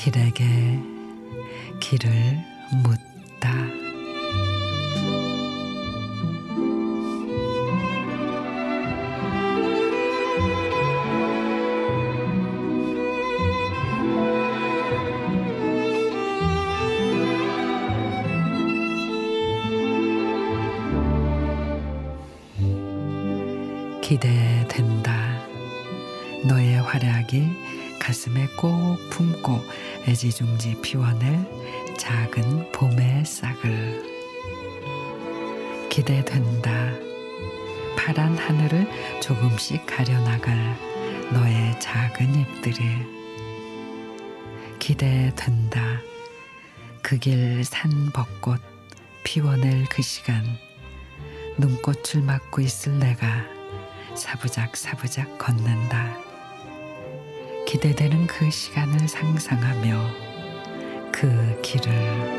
길에게 길을 묻 기대된다. 너의 활약이 가슴에 꼭 품고 애지중지 피워낼 작은 봄의 싹을 기대된다. 파란 하늘을 조금씩 가려나갈 너의 작은 잎들이 기대된다. 그 길 산 벚꽃 피워낼 그 시간 눈꽃을 맞고 있을 내가 사부작 사부작 걷는다. 기대되는 그 시간을 상상하며 그 길을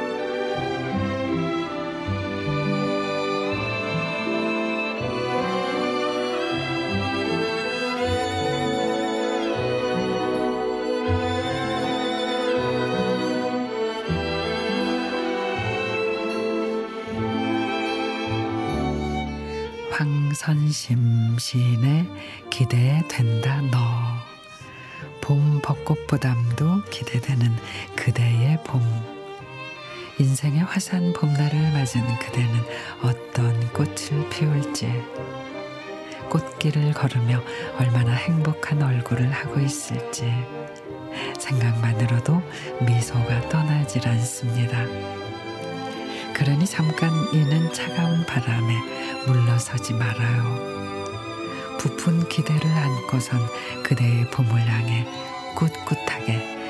황선심 시인의 기대된다 너. 봄 벚꽃보담도 기대되는 그대의 봄. 인생의 화산 봄날을 맞은 그대는 어떤 꽃을 피울지. 꽃길을 걸으며 얼마나 행복한 얼굴을 하고 있을지. 생각만으로도 미소가 떠나질 않습니다. 그러니 잠깐 이는 차가운 바람에 물러서지 말아요. 부푼 기대를 안고선 그대의 봄을 향해 꿋꿋하게.